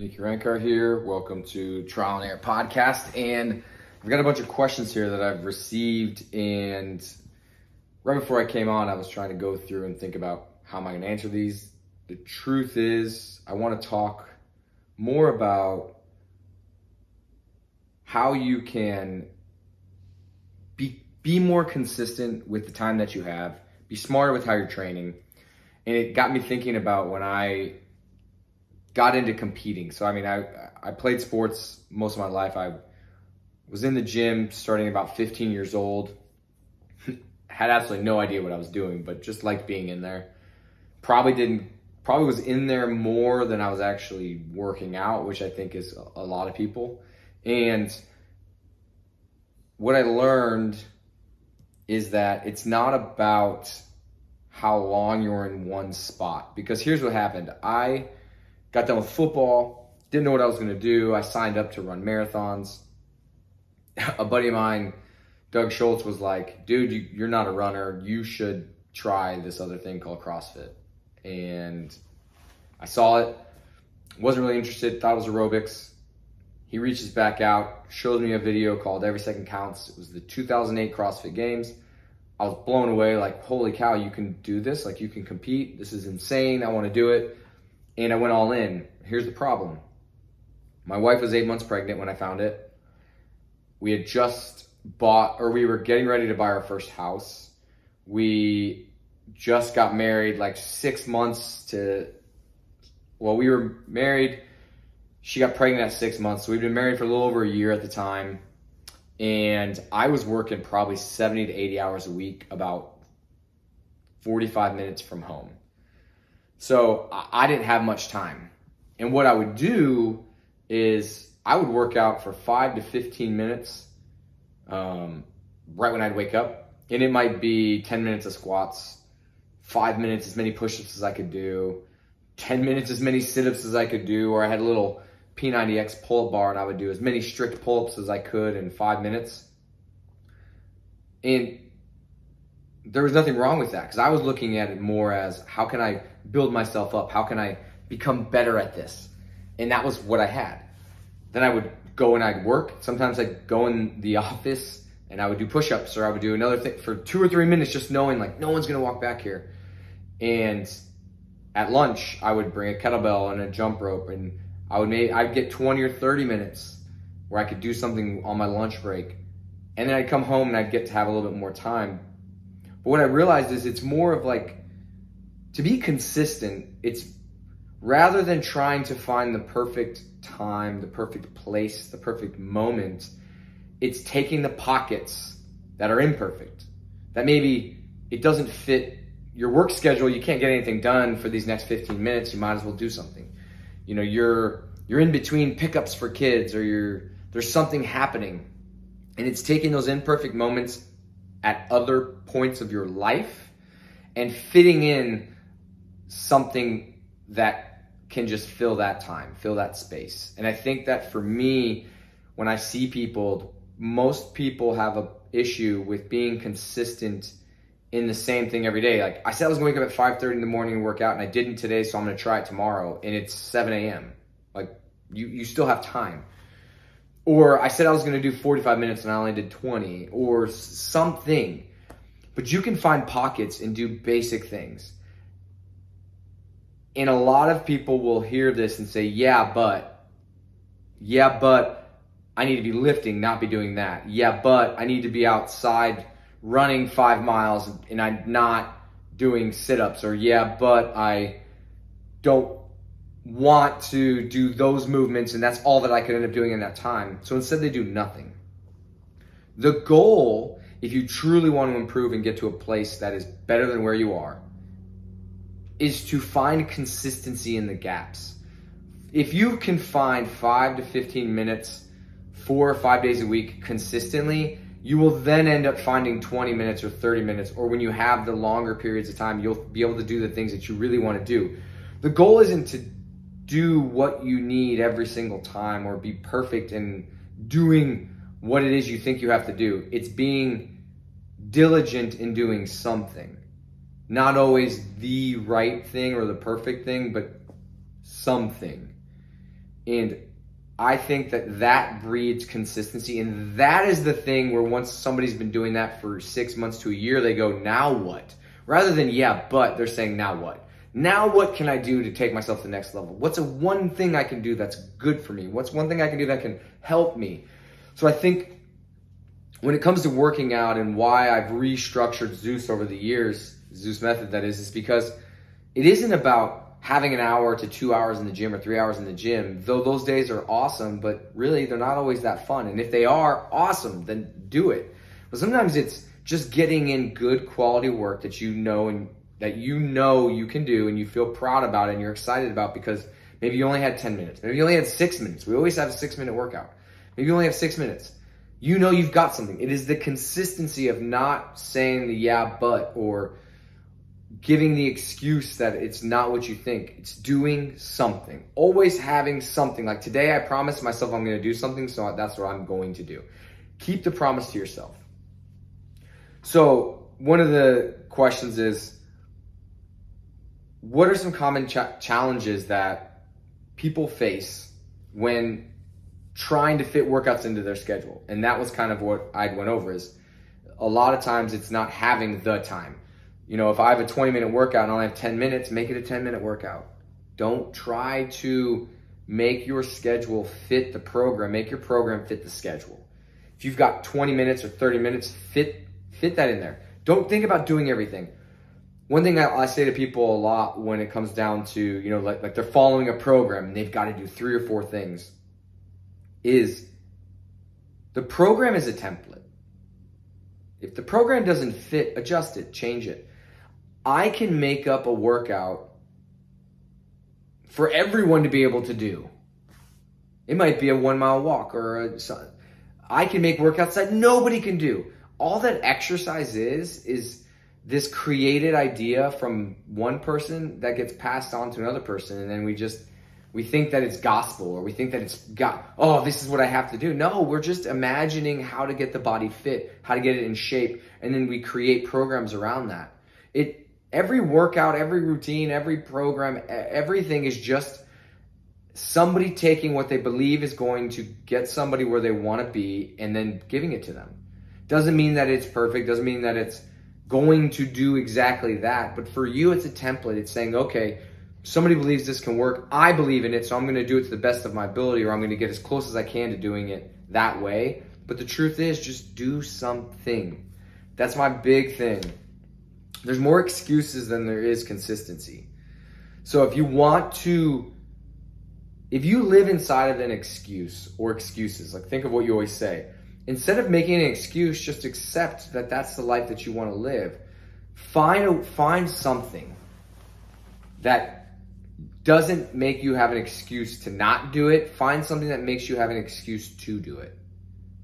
Nick Urankar here. Welcome to Trial and Error Podcast. And I've got a bunch of questions here that I've received. And right before I came on, I was trying to go through and think about how am I going to answer these. The truth is, I want to talk more about how you can be, be more consistent with the time that you have, be smarter with how you're training. And it got me thinking about when I got into competing. So I mean, I I played sports most of my life. I was in the gym starting about 15 years old. Had absolutely no idea what I was doing, but just liked being in there. Probably didn't probably was in there more than I was actually working out, which I think is a lot of people. And what I learned is that it's not about how long you're in one spot because here's what happened. I Got done with football, didn't know what I was going to do. I signed up to run marathons. A buddy of mine, Doug Schultz, was like, dude, you, you're not a runner. You should try this other thing called CrossFit. And I saw it, wasn't really interested, thought it was aerobics. He reaches back out, shows me a video called Every Second Counts. It was the 2008 CrossFit Games. I was blown away, like, holy cow, you can do this? Like, you can compete? This is insane. I want to do it and I went all in. Here's the problem my wife was eight months pregnant when I found it. We had just bought, or we were getting ready to buy our first house. We just got married like six months to, well, we were married. She got pregnant at six months. So we'd been married for a little over a year at the time. And I was working probably 70 to 80 hours a week, about 45 minutes from home. So I didn't have much time. And what I would do is I would work out for five to 15 minutes um, right when I'd wake up. And it might be 10 minutes of squats, five minutes as many push ups as I could do, 10 minutes as many sit ups as I could do, or I had a little P90X pull up bar and I would do as many strict pull ups as I could in five minutes. And there was nothing wrong with that because I was looking at it more as how can I build myself up? How can I become better at this? And that was what I had. Then I would go and I'd work. Sometimes I'd go in the office and I would do push ups or I would do another thing for two or three minutes, just knowing like no one's gonna walk back here. And at lunch, I would bring a kettlebell and a jump rope and I would make, I'd get 20 or 30 minutes where I could do something on my lunch break. And then I'd come home and I'd get to have a little bit more time. But what I realized is it's more of like to be consistent, it's rather than trying to find the perfect time, the perfect place, the perfect moment, it's taking the pockets that are imperfect. That maybe it doesn't fit your work schedule, you can't get anything done for these next 15 minutes, you might as well do something. You know, you're you're in between pickups for kids or you're there's something happening. And it's taking those imperfect moments at other points of your life and fitting in something that can just fill that time, fill that space. And I think that for me, when I see people, most people have a issue with being consistent in the same thing every day. Like I said I was gonna wake up at 5:30 in the morning and work out and I didn't today, so I'm gonna try it tomorrow and it's 7 a.m. Like you you still have time. Or I said I was gonna do 45 minutes and I only did 20, or something. But you can find pockets and do basic things. And a lot of people will hear this and say, yeah, but, yeah, but I need to be lifting, not be doing that. Yeah, but I need to be outside running five miles and I'm not doing sit ups. Or yeah, but I don't want to do those movements and that's all that I could end up doing in that time. So instead, they do nothing. The goal, if you truly want to improve and get to a place that is better than where you are, is to find consistency in the gaps. If you can find five to 15 minutes, four or five days a week consistently, you will then end up finding 20 minutes or 30 minutes, or when you have the longer periods of time, you'll be able to do the things that you really want to do. The goal isn't to do what you need every single time or be perfect in doing what it is you think you have to do. It's being diligent in doing something not always the right thing or the perfect thing, but something. And I think that that breeds consistency. And that is the thing where once somebody's been doing that for six months to a year, they go, now what? Rather than, yeah, but they're saying, now what? Now what can I do to take myself to the next level? What's a one thing I can do that's good for me? What's one thing I can do that can help me? So I think when it comes to working out and why I've restructured Zeus over the years, Zeus method that is, is because it isn't about having an hour to two hours in the gym or three hours in the gym, though those days are awesome, but really they're not always that fun. And if they are awesome, then do it. But sometimes it's just getting in good quality work that you know and that you know you can do and you feel proud about and you're excited about because maybe you only had 10 minutes. Maybe you only had six minutes. We always have a six minute workout. Maybe you only have six minutes. You know you've got something. It is the consistency of not saying the yeah, but, or giving the excuse that it's not what you think. It's doing something. Always having something. Like today, I promised myself I'm going to do something, so that's what I'm going to do. Keep the promise to yourself. So, one of the questions is what are some common challenges that people face when trying to fit workouts into their schedule? And that was kind of what I'd went over is a lot of times it's not having the time you know, if I have a 20 minute workout and I only have 10 minutes, make it a 10 minute workout. Don't try to make your schedule fit the program. Make your program fit the schedule. If you've got 20 minutes or 30 minutes, fit fit that in there. Don't think about doing everything. One thing I, I say to people a lot when it comes down to, you know, like, like they're following a program and they've got to do three or four things is the program is a template. If the program doesn't fit, adjust it, change it. I can make up a workout for everyone to be able to do. It might be a one mile walk or a, I can make workouts that nobody can do. All that exercise is, is this created idea from one person that gets passed on to another person. And then we just, we think that it's gospel or we think that it's God. Oh, this is what I have to do. No, we're just imagining how to get the body fit, how to get it in shape. And then we create programs around that. It, Every workout, every routine, every program, everything is just somebody taking what they believe is going to get somebody where they want to be and then giving it to them. Doesn't mean that it's perfect, doesn't mean that it's going to do exactly that, but for you, it's a template. It's saying, okay, somebody believes this can work. I believe in it, so I'm going to do it to the best of my ability, or I'm going to get as close as I can to doing it that way. But the truth is, just do something. That's my big thing. There's more excuses than there is consistency. So if you want to, if you live inside of an excuse or excuses, like think of what you always say, instead of making an excuse, just accept that that's the life that you want to live. Find a, find something that doesn't make you have an excuse to not do it. Find something that makes you have an excuse to do it.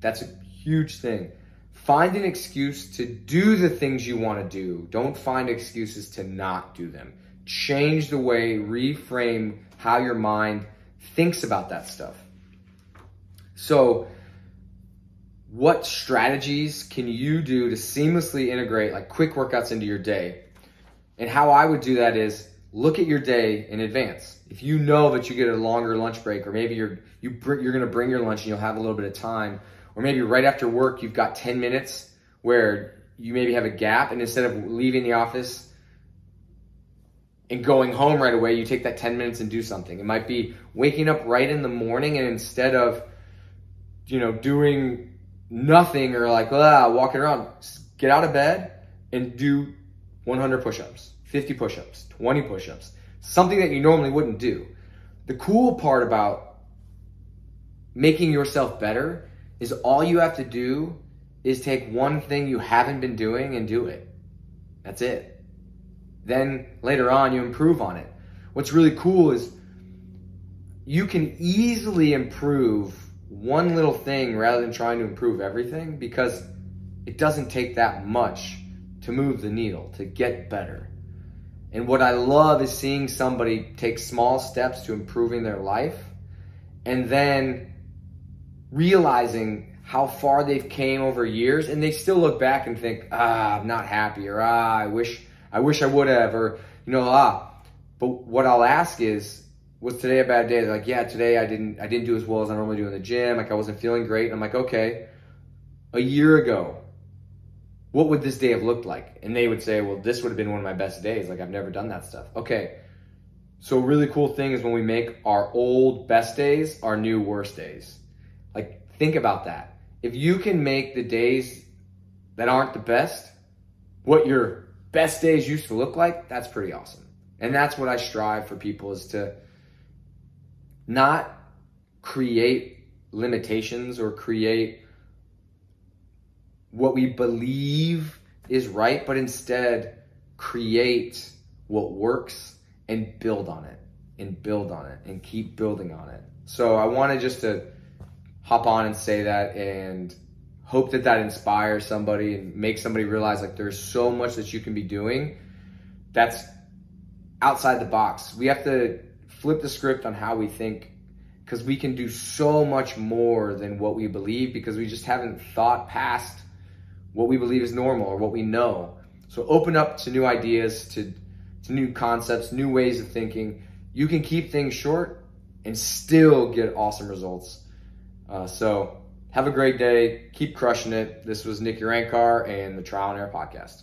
That's a huge thing. Find an excuse to do the things you want to do. Don't find excuses to not do them. Change the way, reframe how your mind thinks about that stuff. So, what strategies can you do to seamlessly integrate like quick workouts into your day? And how I would do that is look at your day in advance. If you know that you get a longer lunch break, or maybe you're you br- you're going to bring your lunch and you'll have a little bit of time, or maybe right after work, you've got 10 minutes where you maybe have a gap, and instead of leaving the office and going home right away, you take that 10 minutes and do something. It might be waking up right in the morning, and instead of, you know, doing nothing or like, ah, walking around, get out of bed and do 100 push ups, 50 push ups, 20 push ups, something that you normally wouldn't do. The cool part about making yourself better is all you have to do is take one thing you haven't been doing and do it. That's it. Then later on, you improve on it. What's really cool is you can easily improve one little thing rather than trying to improve everything because it doesn't take that much to move the needle, to get better. And what I love is seeing somebody take small steps to improving their life and then realizing how far they've came over years and they still look back and think ah i'm not happy or ah i wish i wish i would have or you know ah but what i'll ask is was today a bad day? They're like, yeah, today I didn't I didn't do as well as I normally do in the gym. Like I wasn't feeling great. And I'm like, okay, a year ago, what would this day have looked like? And they would say, well, this would have been one of my best days. Like I've never done that stuff. Okay. So really cool thing is when we make our old best days our new worst days. Like think about that. If you can make the days that aren't the best what your best days used to look like, that's pretty awesome. And that's what I strive for people is to not create limitations or create what we believe is right, but instead create what works and build on it and build on it and keep building on it. So I wanted just to hop on and say that and hope that that inspires somebody and makes somebody realize like there's so much that you can be doing that's outside the box. We have to flip the script on how we think because we can do so much more than what we believe because we just haven't thought past what we believe is normal or what we know. So open up to new ideas, to, to new concepts, new ways of thinking. You can keep things short and still get awesome results. Uh, so have a great day. Keep crushing it. This was Nick Urankar and the Trial and Error Podcast.